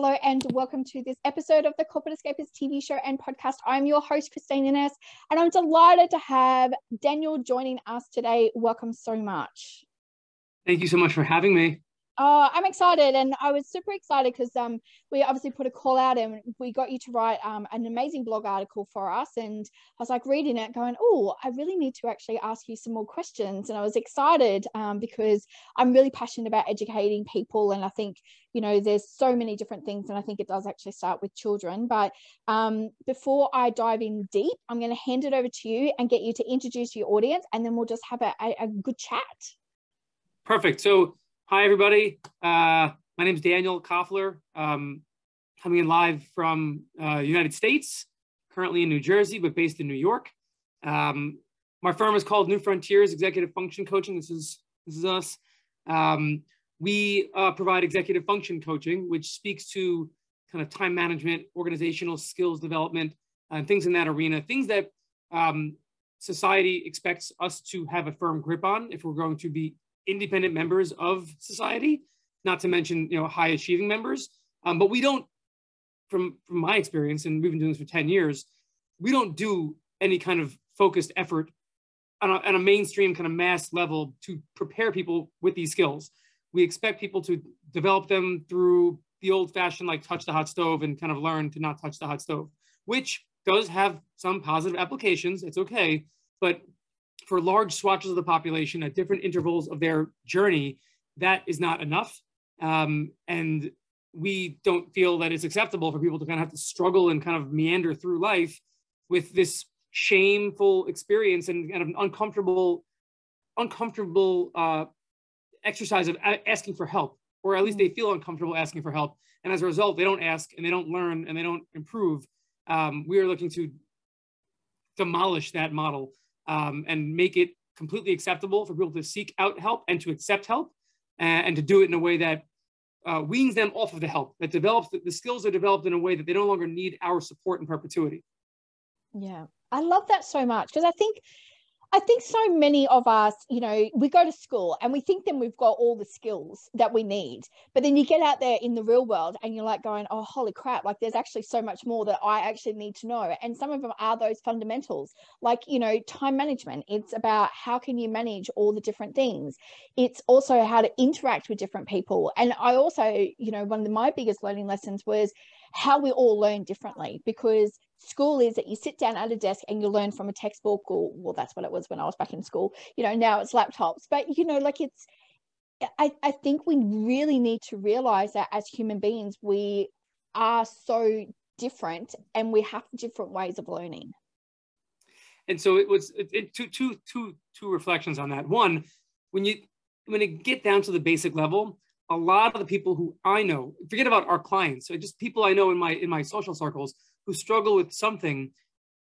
Hello and welcome to this episode of the Corporate Escapists TV show and podcast. I'm your host, Christine Innes, and I'm delighted to have Daniel joining us today. Welcome so much. Thank you so much for having me. Uh, I'm excited, and I was super excited because um, we obviously put a call out, and we got you to write um, an amazing blog article for us. And I was like reading it, going, "Oh, I really need to actually ask you some more questions." And I was excited um, because I'm really passionate about educating people, and I think you know there's so many different things, and I think it does actually start with children. But um, before I dive in deep, I'm going to hand it over to you and get you to introduce your audience, and then we'll just have a, a, a good chat. Perfect. So Hi, everybody. Uh, my name is Daniel Koffler, um, coming in live from uh, United States, currently in New Jersey, but based in New York. Um, my firm is called New Frontiers Executive Function Coaching. This is, this is us. Um, we uh, provide executive function coaching, which speaks to kind of time management, organizational skills development, and things in that arena, things that um, society expects us to have a firm grip on if we're going to be independent members of society, not to mention you know high achieving members. Um, but we don't, from from my experience, and we've been doing this for ten years, we don't do any kind of focused effort on a, on a mainstream kind of mass level to prepare people with these skills. We expect people to develop them through the old fashioned like touch the hot stove and kind of learn to not touch the hot stove, which does have some positive applications. It's okay, but for large swatches of the population at different intervals of their journey, that is not enough. Um, and we don't feel that it's acceptable for people to kind of have to struggle and kind of meander through life with this shameful experience and kind of uncomfortable, uncomfortable uh, exercise of asking for help, or at least they feel uncomfortable asking for help. And as a result, they don't ask and they don't learn and they don't improve. Um, we are looking to demolish that model um, and make it completely acceptable for people to seek out help and to accept help and, and to do it in a way that uh, weans them off of the help, that develops the, the skills are developed in a way that they no longer need our support in perpetuity. Yeah, I love that so much because I think I think so many of us, you know, we go to school and we think then we've got all the skills that we need. But then you get out there in the real world and you're like going, oh, holy crap, like there's actually so much more that I actually need to know. And some of them are those fundamentals, like, you know, time management. It's about how can you manage all the different things. It's also how to interact with different people. And I also, you know, one of my biggest learning lessons was how we all learn differently because school is that you sit down at a desk and you learn from a textbook or well that's what it was when i was back in school. You know now it's laptops. But you know like it's i, I think we really need to realize that as human beings we are so different and we have different ways of learning. And so it was it, it, two, two, two, two reflections on that. One when you when you get down to the basic level a lot of the people who i know forget about our clients so just people i know in my in my social circles who struggle with something,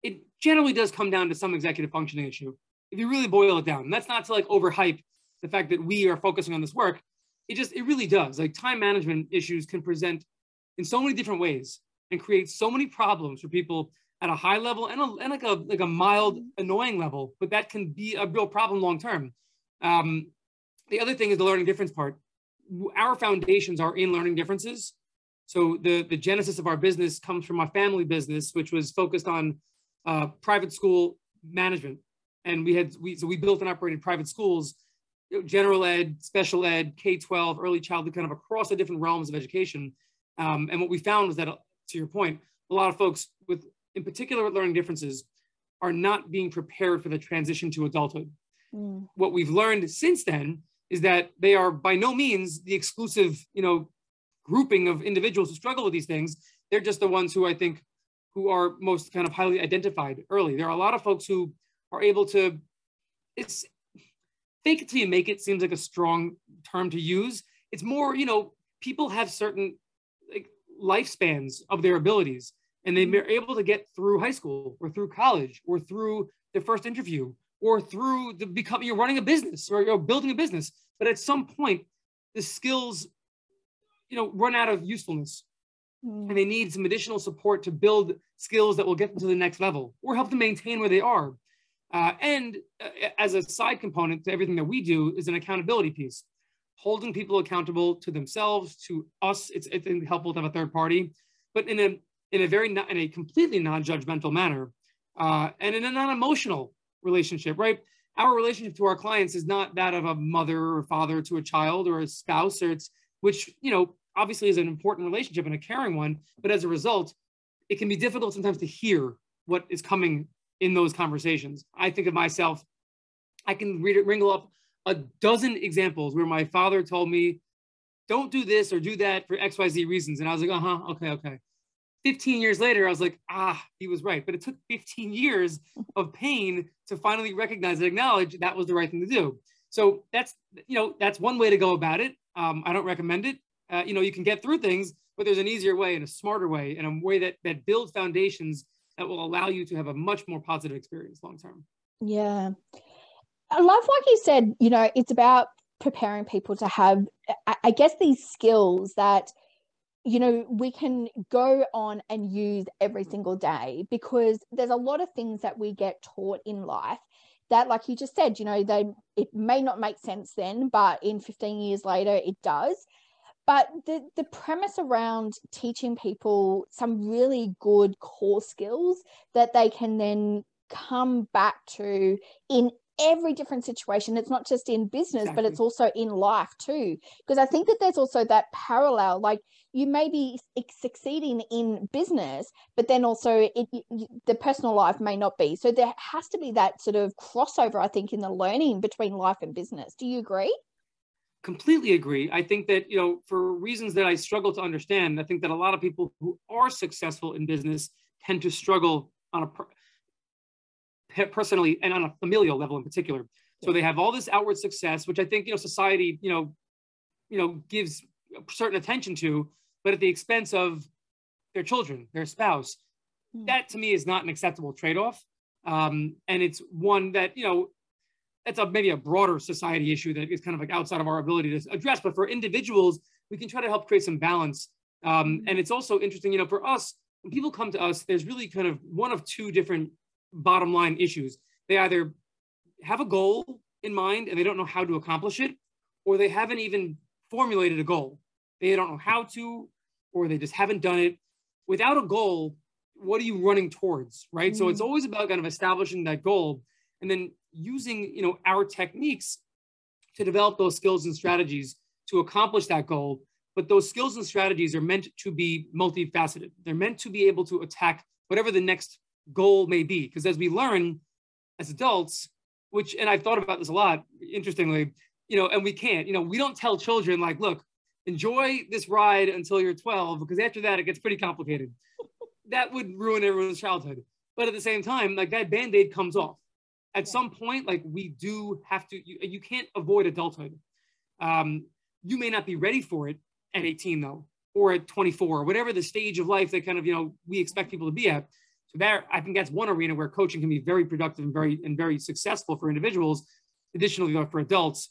it generally does come down to some executive functioning issue. If you really boil it down, and that's not to like overhype the fact that we are focusing on this work. It just, it really does. Like time management issues can present in so many different ways and create so many problems for people at a high level and, a, and like a like a mild annoying level, but that can be a real problem long term. Um, the other thing is the learning difference part. Our foundations are in learning differences, so the, the genesis of our business comes from our family business, which was focused on uh, private school management. And we had, we, so we built and operated private schools, general ed, special ed, K-12, early childhood, kind of across the different realms of education. Um, and what we found was that, uh, to your point, a lot of folks with, in particular with learning differences, are not being prepared for the transition to adulthood. Mm. What we've learned since then is that they are by no means the exclusive, you know, grouping of individuals who struggle with these things. They're just the ones who I think who are most kind of highly identified early. There are a lot of folks who are able to, it's fake it till you make it seems like a strong term to use. It's more, you know, people have certain like lifespans of their abilities and they're mm-hmm. able to get through high school or through college or through their first interview or through the become you're running a business or you're building a business. But at some point, the skills you know, run out of usefulness. Mm. And they need some additional support to build skills that will get them to the next level or help them maintain where they are. Uh, and uh, as a side component to everything that we do is an accountability piece. holding people accountable to themselves, to us. It's, it's helpful to have a third party, but in a in a very in a completely non-judgmental manner, uh, and in a non-emotional relationship. Right, our relationship to our clients is not that of a mother or father to a child or a spouse, or it's which you know obviously is an important relationship and a caring one, but as a result, it can be difficult sometimes to hear what is coming in those conversations. I think of myself, I can read it, wrangle up a dozen examples where my father told me, don't do this or do that for XYZ reasons. And I was like, uh huh, okay, okay. 15 years later, I was like, ah, he was right. But it took 15 years of pain to finally recognize and acknowledge that was the right thing to do. So that's, you know, that's one way to go about it. Um, I don't recommend it. Uh, you know, you can get through things, but there's an easier way and a smarter way and a way that that builds foundations that will allow you to have a much more positive experience long term. Yeah. I love like you said, you know, it's about preparing people to have I guess these skills that you know we can go on and use every single day because there's a lot of things that we get taught in life that like you just said you know they it may not make sense then but in 15 years later it does but the the premise around teaching people some really good core skills that they can then come back to in every different situation. It's not just in business exactly. but it's also in life too. Because i think that there's also that parallel like you may be succeeding in business but then also it, the personal life may not be. So there has to be that sort of crossover i think in the learning between life and business. Do you agree completely agree. I think that, you know, for reasons that I struggle to understand, I think that a lot of people who are successful in business tend to struggle on a per- personally and on a familial level in particular. So they have all this outward success, which I think, you know, society, you know, you know, gives certain attention to, but at the expense of their children, their spouse. Mm. That to me is not an acceptable trade-off. Um, and it's one that, you know, that's a maybe a broader society issue that is kind of like outside of our ability to address. But for individuals, we can try to help create some balance. Um, mm-hmm. and it's also interesting, you know, for us, when people come to us, there's really kind of one of two different bottom line issues. They either have a goal in mind and they don't know how to accomplish it, or they haven't even formulated a goal. They don't know how to, or they just haven't done it. Without a goal, what are you running towards, right? Mm-hmm. So it's mm. always about kind of establishing that goal and then using you know our techniques to develop those skills and strategies to accomplish that goal. But those skills and strategies are meant to be multifaceted. They're meant to be able to attack whatever the next goal may be. Because as we learn as adults which and i've thought about this a lot interestingly you know and we can't you know we don't tell children like look enjoy this ride until you're 12 because after that it gets pretty complicated. That would ruin everyone's childhood. But at the same time like that band-aid comes off at some point, like we do have to, you, you can't avoid adulthood. Um, you may not be ready for it at 18 though, or at 24, or whatever the stage of life that kind of, you know, we expect people to be at. So there, I think that's one arena where coaching can be very productive and very, and very successful for individuals. Additionally, though, for adults,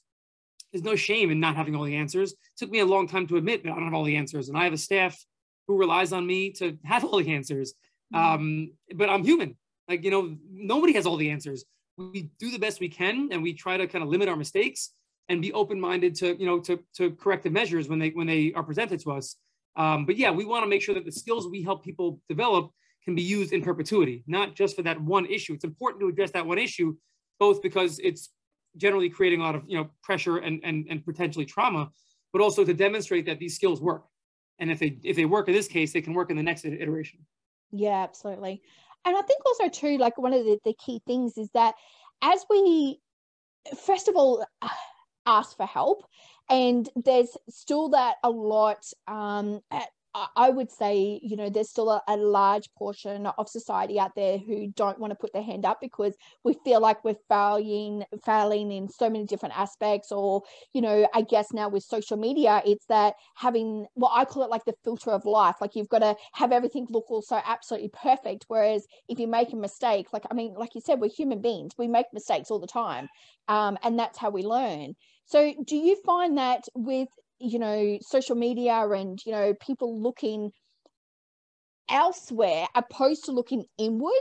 there's no shame in not having all the answers. It took me a long time to admit that I don't have all the answers. And I have a staff who relies on me to have all the answers. Mm-hmm. Um, but I'm human. Like, you know, nobody has all the answers we do the best we can and we try to kind of limit our mistakes and be open-minded to you know to, to corrective measures when they when they are presented to us. Um, but yeah we want to make sure that the skills we help people develop can be used in perpetuity not just for that one issue. It's important to address that one issue both because it's generally creating a lot of you know pressure and and, and potentially trauma but also to demonstrate that these skills work. And if they if they work in this case they can work in the next iteration. Yeah absolutely and I think also too, like one of the, the key things is that as we first of all ask for help and there's still that a lot um, I would say, you know, there's still a, a, large portion of society out there who don't want to put their hand up because we feel like we're failing, failing in so many different aspects. Or, you know, I guess now with social media, it's that having what well, I call it like the filter of life. Like you've got to have everything look also absolutely perfect. Whereas if you make a mistake, like I mean, like you said, we're human beings. We make mistakes all the time, um, and that's how we learn. So, do you find that with you know social media and you know people looking elsewhere opposed to looking inward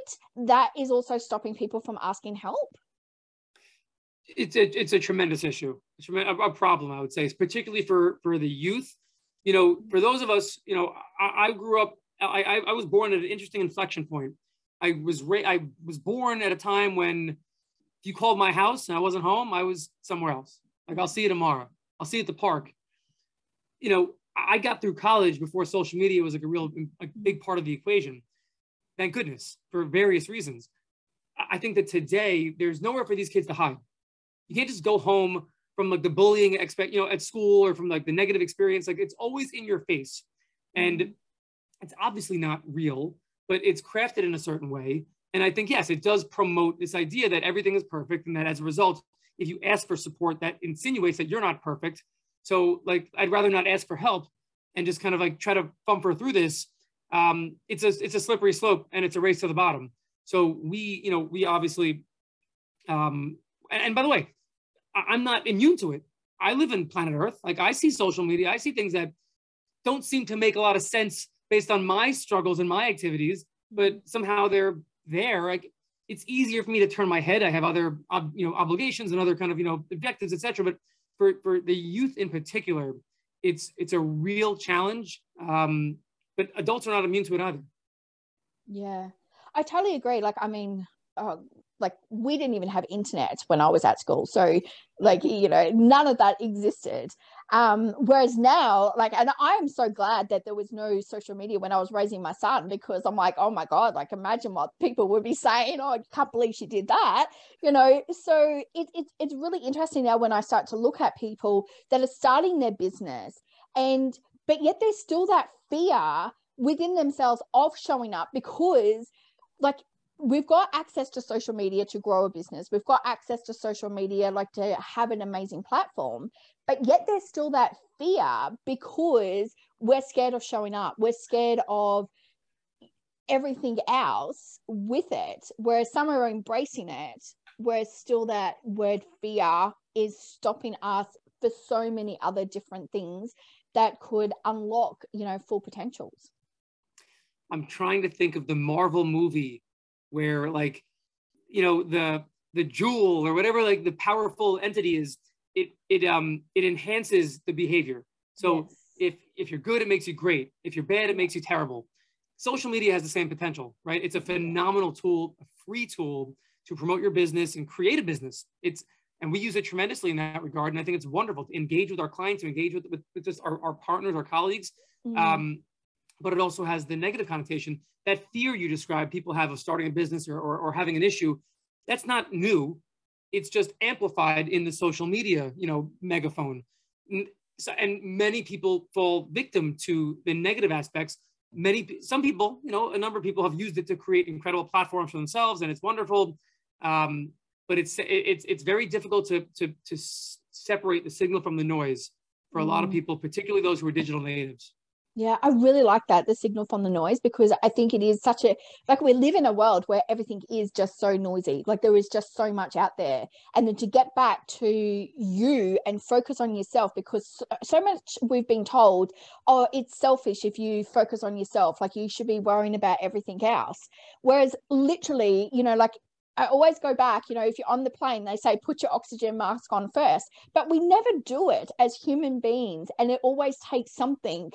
that is also stopping people from asking help it's a it's a tremendous issue, it's a, a problem I would say, it's particularly for for the youth. You know, for those of us, you know, I, I grew up. I, I was born at an interesting inflection point. I was ra- I was born at a time when if you called my house and I wasn't home, I was somewhere else. Like I'll see you tomorrow. I'll see you at the park. You know, I got through college before social media was like a real a big part of the equation. Thank goodness for various reasons. I think that today there's nowhere for these kids to hide. You can't just go home from like the bullying expect you know at school or from like the negative experience. Like it's always in your face, and mm-hmm. it's obviously not real, but it's crafted in a certain way. And I think yes, it does promote this idea that everything is perfect, and that as a result, if you ask for support, that insinuates that you're not perfect. So like I'd rather not ask for help and just kind of like try to bumper through this. Um, it's a it's a slippery slope and it's a race to the bottom. So we, you know, we obviously, um, and, and by the way, I, am not immune to it. I live in planet Earth. Like I see social media, I see things that don't seem to make a lot of sense based on my struggles and my activities, but somehow they're there. Like it's easier for me to turn my head. I have other, you know, obligations and other kind of, you know, objectives, etc. But for for the youth in particular, it's it's a real challenge. Um, but adults are not immune to it either. Yeah, I totally agree. Like, I mean, uh, like we didn't even have internet when I was at school. So like, you know, none of that existed. Um, whereas now, like, and I am so glad that there was no social media when I was raising my son because I'm like, oh my God, like imagine what people would be saying. Oh, I can't believe she did that. You know, so it, it, it's really interesting now when I start to look at people that are starting their business and but yet there's still that fear within themselves of showing up because like we've got access to social media to grow a business we've got access to social media like to have an amazing platform but yet there's still that fear because we're scared of showing up. We're scared of everything else with it. Whereas some are embracing it whereas still that word fear is stopping us for so many other different things that could unlock you know full potentials. I'm trying to think of the marvel movie where like you know the the jewel or whatever like the powerful entity is it it um it enhances the behavior. So yes. if if you're good it makes you great. If you're bad it makes you terrible. Social media has the same potential right? It's a phenomenal tool a free tool to promote your business and create a business. It's and we use it tremendously in that regard and i think it's wonderful to engage with our clients to engage with, with, with just our, our partners our colleagues. Mm-hmm. um, but it also has the negative connotation that fear you describe people have of starting a business or, or, or having an issue. That's not new it's just amplified in the social media you know megaphone and many people fall victim to the negative aspects many some people you know a number of people have used it to create incredible platforms for themselves and it's wonderful um, but it's it's it's very difficult to to to separate the signal from the noise for a lot of mm. people, particularly those who are digital natives. Yeah, I really like that, the signal from the noise, because I think it is such a like we live in a world where everything is just so noisy. Like there is just so much out there. And then to get back to you and focus on yourself, because so much we've been told, oh, it's selfish if you focus on yourself. Like you should be worrying about everything else. Whereas literally, you know, like I always go back, you know, if you're on the plane, they say put your oxygen mask on first, but we never do it as human beings. And it always takes something,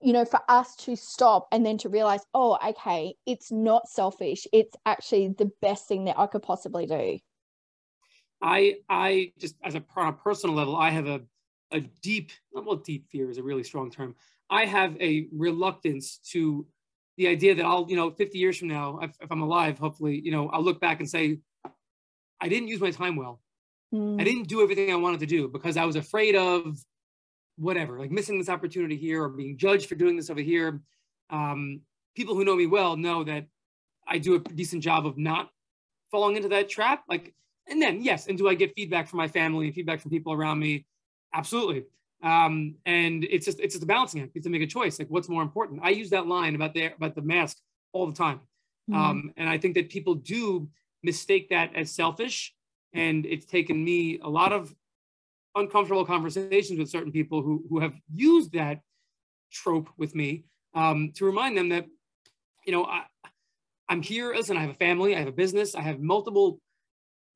you know, for us to stop and then to realize, oh, okay, it's not selfish. It's actually the best thing that I could possibly do. I, I just as a, on a personal level, I have a, a deep, well, deep fear is a really strong term. I have a reluctance to the idea that I'll, you know, 50 years from now, if, if, I'm alive, hopefully, you know, I'll look back and say, I didn't use my time well. Mm. I didn't do everything I wanted to do because I was afraid of whatever, like missing this opportunity here or being judged for doing this over here. Um, people who know me well know that I do a decent job of not falling into that trap. Like, and then yes, and do I get feedback from my family and feedback from people around me? Absolutely. Um, and it's just it's just a balancing act. You have to make a choice. Like, what's more important? I use that line about the about the mask all the time, mm-hmm. um, and I think that people do mistake that as selfish. And it's taken me a lot of uncomfortable conversations with certain people who who have used that trope with me um, to remind them that you know I, I'm here. Listen, I have a family, I have a business, I have multiple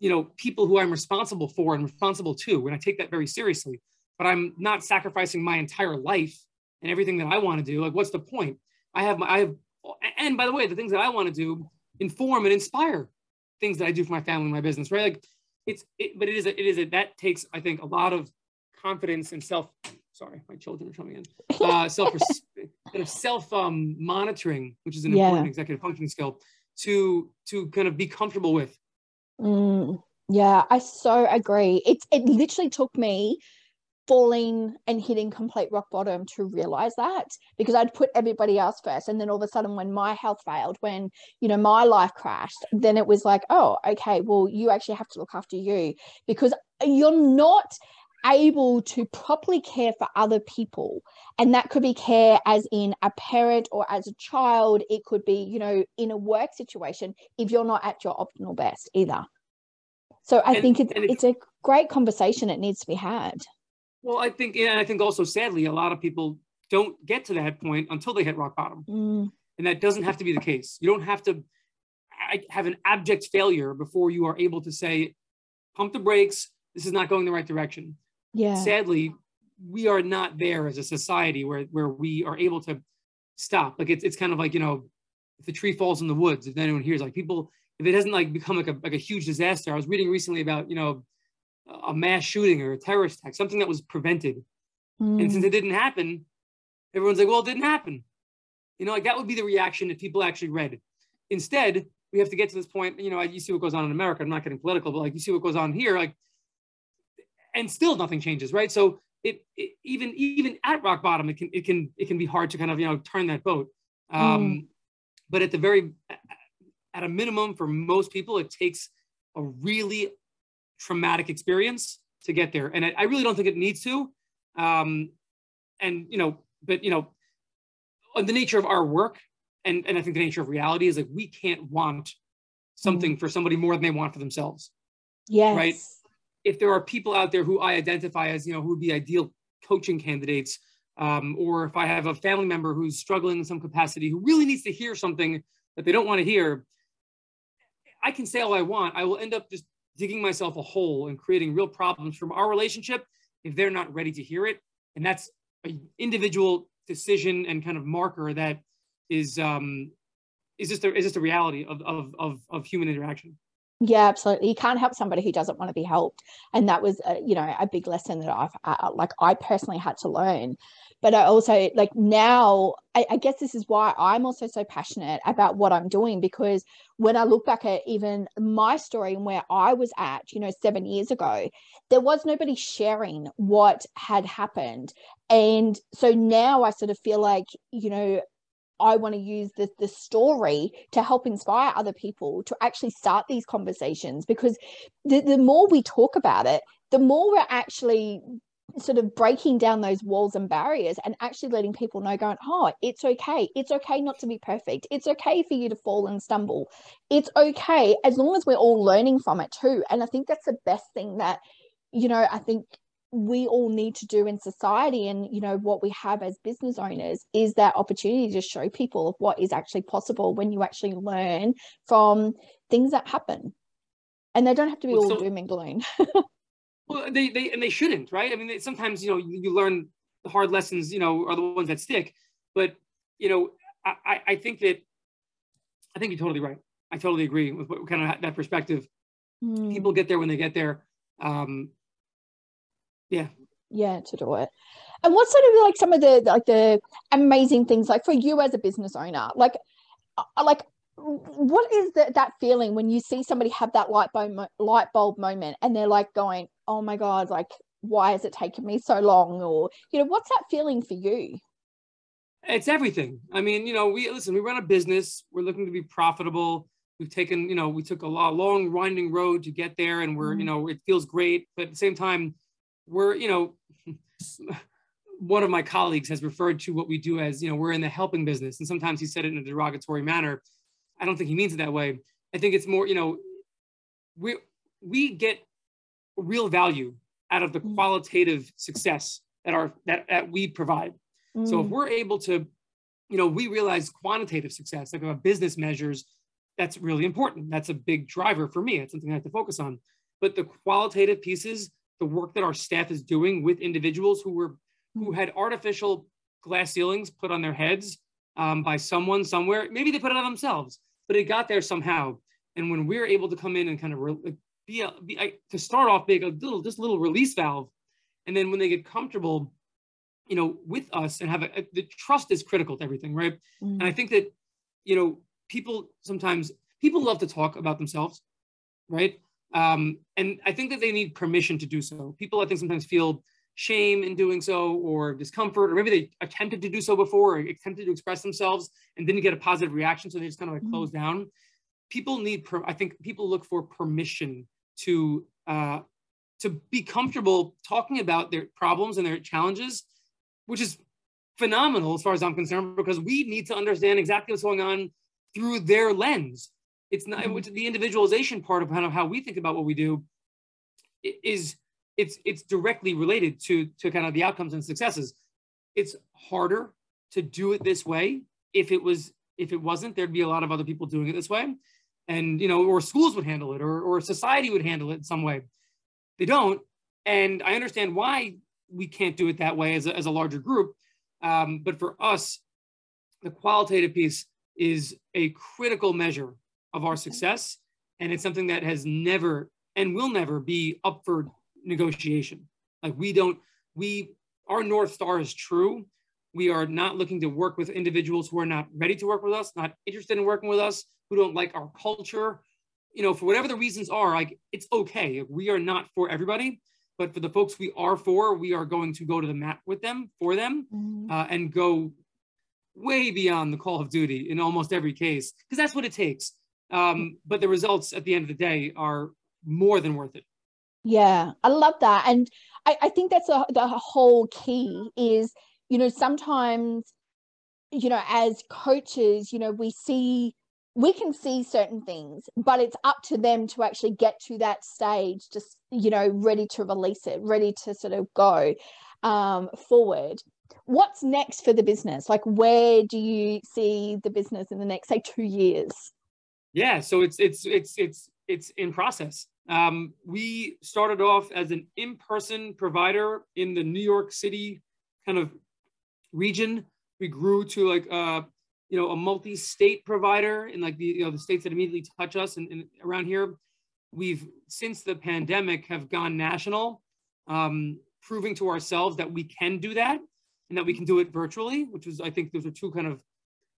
you know, people who I'm responsible for and responsible to, and I take that very seriously. But I'm not sacrificing my entire life and everything that I want to do. Like, what's the point? I have my, I have, and by the way, the things that I want to do inform and inspire things that I do for my family, my business, right? Like, it's, it, but it is, a, it is, a, that takes, I think, a lot of confidence and self. Sorry, my children are coming in. Uh, self, kind of self um, monitoring, which is an yeah. important executive functioning skill, to to kind of be comfortable with Mm, yeah, I so agree. It it literally took me falling and hitting complete rock bottom to realize that because I'd put everybody else first. And then all of a sudden, when my health failed, when you know my life crashed, then it was like, oh, okay, well, you actually have to look after you because you're not able to properly care for other people and that could be care as in a parent or as a child it could be you know in a work situation if you're not at your optimal best either so I and, think it's, it's a great conversation. It needs to be had. Well, I think, yeah, I think also sadly, a lot of people don't get to that point until they hit rock bottom. Mm. And that doesn't have to be the case. You don't have to have an abject failure before you are able to say, pump the brakes. This is not going the right direction. Yeah. Sadly, we are not there as a society where, where we are able to stop. Like it's, it's kind of like, you know, if the tree falls in the woods, if anyone hears like people, if it doesn't like become like a, like a huge disaster. I was reading recently about, you know, a mass shooting or a terrorist attack, something that was prevented. Mm. And since hmm. it didn't happen, everyone's like, well, it didn't happen. You know, like that would be the reaction if people actually read. Instead, we have to get to this point, you know, you see what goes on in America. I'm not getting political, but like you see what goes on here, like, and still nothing changes, right? So it, it even even at rock bottom, it can it can it can be hard to kind of you know turn that boat. Um, mm. But at the very at a minimum for most people, it takes a really traumatic experience to get there. And I, I really don't think it needs to. Um, and, you know, but, you know, the nature of our work and, and I think the nature of reality is like we can't want something mm. for somebody more than they want for themselves. Yes. Right. If there are people out there who I identify as, you know, who would be ideal coaching candidates, um, or if I have a family member who's struggling in some capacity who really needs to hear something that they don't want to hear, I can say all I want. I will end up just digging myself a hole and creating real problems from our relationship if they're not ready to hear it. And that's an individual decision and kind of marker that is um, is just is just a reality of, of, of, of human interaction. Yeah, absolutely. You can't help somebody who doesn't want to be helped, and that was, a, you know, a big lesson that I've, uh, like, I personally had to learn but I also like now I, I, guess this is why I'm also so passionate about what I'm doing because when I look back at even my story and where I was at, you know, seven years ago, there was nobody sharing what had happened. And so now I sort of feel like, you know, I want to use the, the story to help inspire other people to actually start these conversations because the, the more we talk about it, the more we're actually sort of breaking down those walls and barriers and actually letting people know going oh it's okay. It's okay not to be perfect. It's okay for you to fall and stumble. It's okay as long as we're all learning from it too. And i think that's the best thing that you know i think we all need to do in society and you know what we have as business owners is that opportunity to show people what is actually possible when you actually learn from things that happen and they don't have to be well, all so, doom and gloom Well, they they and they shouldn't, right? I mean, sometimes you know you, you, learn the hard lessons, you know, are the ones that stick. But you know, I I think that I think you're totally right. I totally agree with what kind of that perspective. Mm. People get there when they get there. Um, yeah. Yeah, to do it. And what sort of like some of the like the amazing things like for you as a business owner, like uh, like what is the, that feeling when you see somebody have that light bulb light bulb moment and they're like going oh my god like why has it taken me so long? Or you know what's that feeling for you? It's everything. I mean you know we listen we run a business. We're looking to be profitable. We've taken you know we took a long winding road to get there and we're you know it feels great but at the same time we're you know one of my colleagues has referred to what we do as you know we're in the helping business and sometimes he said it in a derogatory manner I don't think he means it that way. I think it's more, you know, we we get real value out of the mm. qualitative success that our that, that we provide. Mm. So if mm. we're able to, you know, we realize quantitative success, like our business measures, that's really important. That's a big driver for me. It's something I have to focus on. But the qualitative pieces, the work that our staff is doing with individuals who were who mm-hmm. had artificial glass ceilings put on their heads um, by someone somewhere. Maybe they put it on themselves, but it got there somehow. And when we're able to come in and kind of re- be, a, be a, to start off big, a little just little release valve, and then when they get comfortable, you know, with us and have a, a the trust is critical to everything, right? Mm. And I think that you know people sometimes people love to talk about themselves, right? Um, and I think that they need permission to do so. People, I think, sometimes feel shame in doing so or discomfort, or maybe they attempted to do so before or attempted to express themselves and didn't get a positive reaction. So they just kind of like mm-hmm. close down. People need, per- I think people look for permission to, uh, to be comfortable talking about their problems and their challenges, which is phenomenal as far as I'm concerned, because we need to understand exactly what's going on through their lens. It's not mm-hmm. the individualization part of kind of how we think about what we do is it's it's directly related to to kind of the outcomes and successes. It's harder to do it this way. If it was if it wasn't, there'd be a lot of other people doing it this way, and you know, or schools would handle it, or or society would handle it in some way. They don't, and I understand why we can't do it that way as a, as a larger group. Um, but for us, the qualitative piece is a critical measure of our success, and it's something that has never and will never be up for negotiation. Like we don't, we, our North Star is true. We are not looking to work with individuals who are not ready to work with us, not interested in working with us, who don't like our culture. You know, for whatever the reasons are, like it's okay. We are not for everybody, but for the folks we are for, we are going to go to the mat with them, for them, mm-hmm. uh, and go way beyond the call of duty in almost every case, because that's what it takes. Um, but the results at the end of the day are more than worth it. Yeah, I love that. And I, I think that's a, the whole key is, you know, sometimes, you know, as coaches, you know, we see, we can see certain things, but it's up to them to actually get to that stage, just, you know, ready to release it, ready to sort of go um, forward. What's next for the business? Like, where do you see the business in the next, say, two years? Yeah, so it's it's it's it's it's in process. Um, we started off as an in-person provider in the New York City kind of region. We grew to like uh, you know a multi-state provider in like the you know the states that immediately touch us and, and around here. We've since the pandemic have gone national, um, proving to ourselves that we can do that and that we can do it virtually, which was I think those are two kind of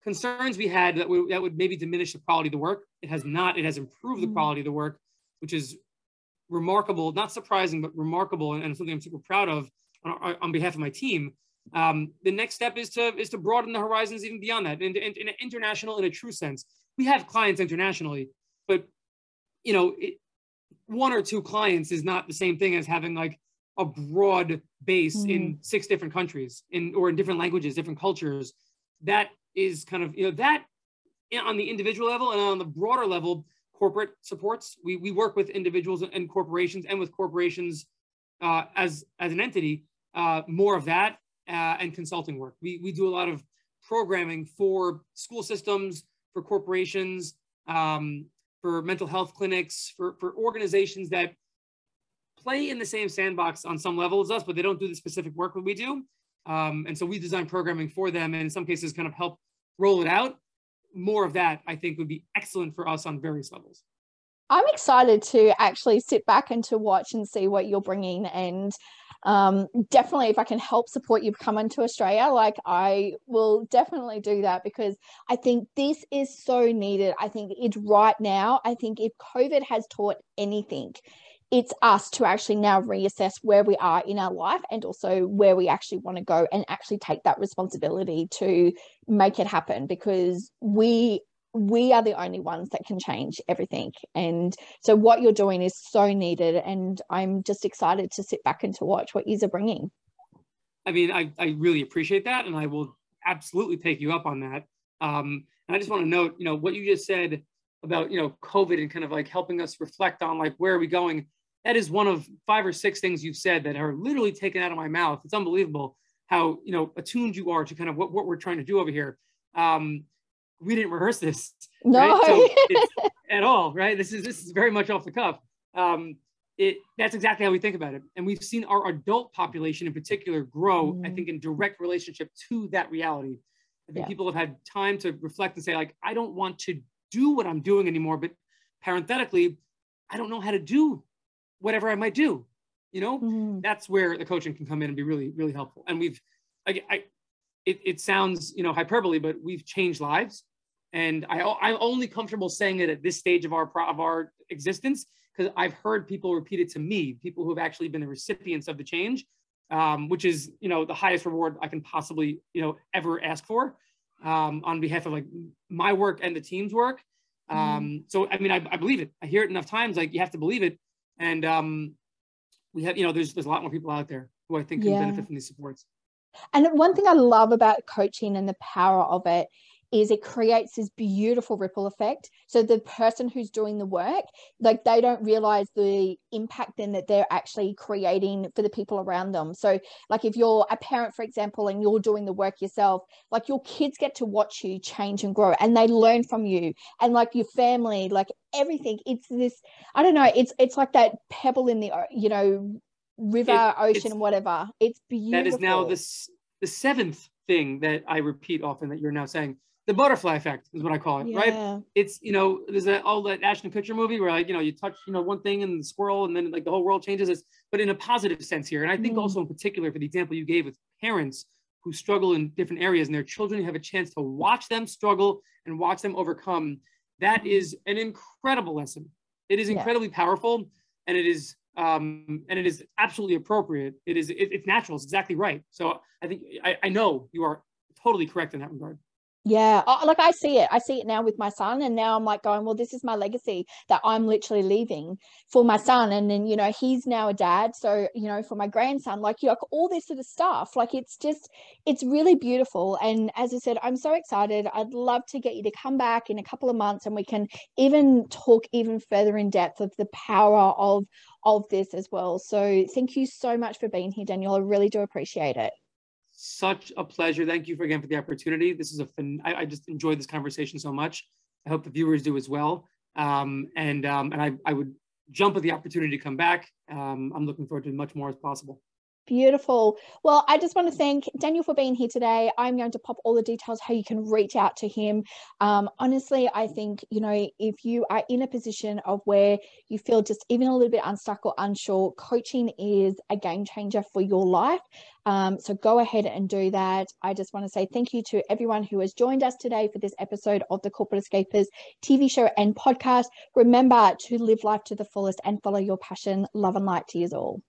concerns we had that, we, that would maybe diminish the quality of the work. It has not. It has improved the mm. quality of the work which is remarkable, not surprising, but remarkable, and, and something I'm super proud of on, on behalf of my team. Um, the next step is to is to broaden the horizons even beyond that, and, and, and international in a true sense. We have clients internationally, but you know, it, one or two clients is not the same thing as having like a broad base mm-hmm. in six different countries in or in different languages, different cultures. That is kind of you know that on the individual level and on the broader level corporate supports. We, we work with individuals and corporations and with corporations uh, as, as an entity, uh, more of that uh, and consulting work. We, we do a lot of programming for school systems, for corporations, um, for mental health clinics, for, for organizations that play in the same sandbox on some level as us, but they don't do the specific work that we do. Um, and so we design programming for them and in some cases kind of help roll it out more of that, I think, would be excellent for us on various levels. I'm excited to actually sit back and to watch and see what you're bringing. And um, definitely, if I can help support you coming to Australia, like I will definitely do that because I think this is so needed. I think it's right now. I think if COVID has taught anything, it's us to actually now reassess where we are in our life and also where we actually want to go and actually take that responsibility to make it happen because we we are the only ones that can change everything. And so what you're doing is so needed and i'm just excited to sit back and to watch what you're bringing. I mean i, I really appreciate that and i will absolutely take you up on that. Um, and i just want to note you know what you just said about you know covid and kind of like helping us reflect on like where are we going that is one of five or six things you've said that are literally taken out of my mouth. It's unbelievable how you know attuned you are to kind of what, what we're trying to do over here. Um, we didn't rehearse this. No, right? so at all, right? This is this is very much off the cuff. Um, it that's exactly how we think about it, and we've seen our adult population in particular grow. Mm. I think in direct relationship to that reality. I think yeah. people have had time to reflect and say, like, I don't want to do what I'm doing anymore, but parenthetically, I don't know how to do whatever I might do. You know, mm-hmm. that's where the coaching can come in and be really, really helpful. And we've, I, I it, it sounds, you know, hyperbole, but we've changed lives. And I, I'm only comfortable saying it at this stage of our of our existence because I've heard people repeat it to me, people who have actually been the recipients of the change, um, which is, you know, the highest reward I can possibly, you know, ever ask for um, on behalf of like my work and the team's work. Mm-hmm. Um, mm. So, I mean, I, I, believe it. I hear it enough times, like you have to believe it. And um, we have, you know, there's, there's a lot more people out there who I think can yeah. benefit from these supports. And one thing I love about coaching and the power of it is it creates this beautiful ripple effect. So the person who's doing the work, like they don't realize the impact then that they're actually creating for the people around them. So like if you're a parent, for example, and you're doing the work yourself, like your kids get to watch you change and grow and they learn from you and like your family, like everything. It's this, I don't know, it's it's like that pebble in the you know, river, it, ocean, whatever. It's beautiful. That is now this the seventh thing that I repeat often that you're now saying the butterfly effect is what I call it, yeah. right? It's you know, there's that all that Ashton Kutcher movie where like you know you touch you know one thing and the squirrel and then like the whole world changes. It's, but in a positive sense here, and I think mm. also in particular for the example you gave with parents who struggle in different areas and their children have a chance to watch them struggle and watch them overcome. That is an incredible lesson. It is incredibly yeah. powerful, and it is um, and it is absolutely appropriate. It is it, it's natural. It's exactly right. So I think I, I know you are totally correct in that regard. Yeah, oh, like I see it. I see it now with my son, and now I'm like going, well, this is my legacy that I'm literally leaving for my son, and then you know he's now a dad, so you know for my grandson, like you know all this sort of stuff. Like it's just, it's really beautiful. And as I said, I'm so excited. I'd love to get you to come back in a couple of months, and we can even talk even further in depth of the power of of this as well. So thank you so much for being here, Daniel. I really do appreciate it such a pleasure. Thank you for again for the opportunity. This is a fun, I, I just enjoyed this conversation so much. I hope the viewers do as well. Um, and um, and I, I would jump at the opportunity to come back. Um, I'm looking forward to much more as possible. Beautiful. Well, I just want to thank Daniel for being here today. I'm going to pop all the details how you can reach out to him. Um, honestly, I think, you know, if you are in a position of where you feel just even a little bit unstuck or unsure, coaching is a game changer for your life. Um, so go ahead and do that. I just want to say thank you to everyone who has joined us today for this episode of the Corporate Escapists TV show and podcast. Remember to live life to the fullest and follow your passion. Love and light to you all.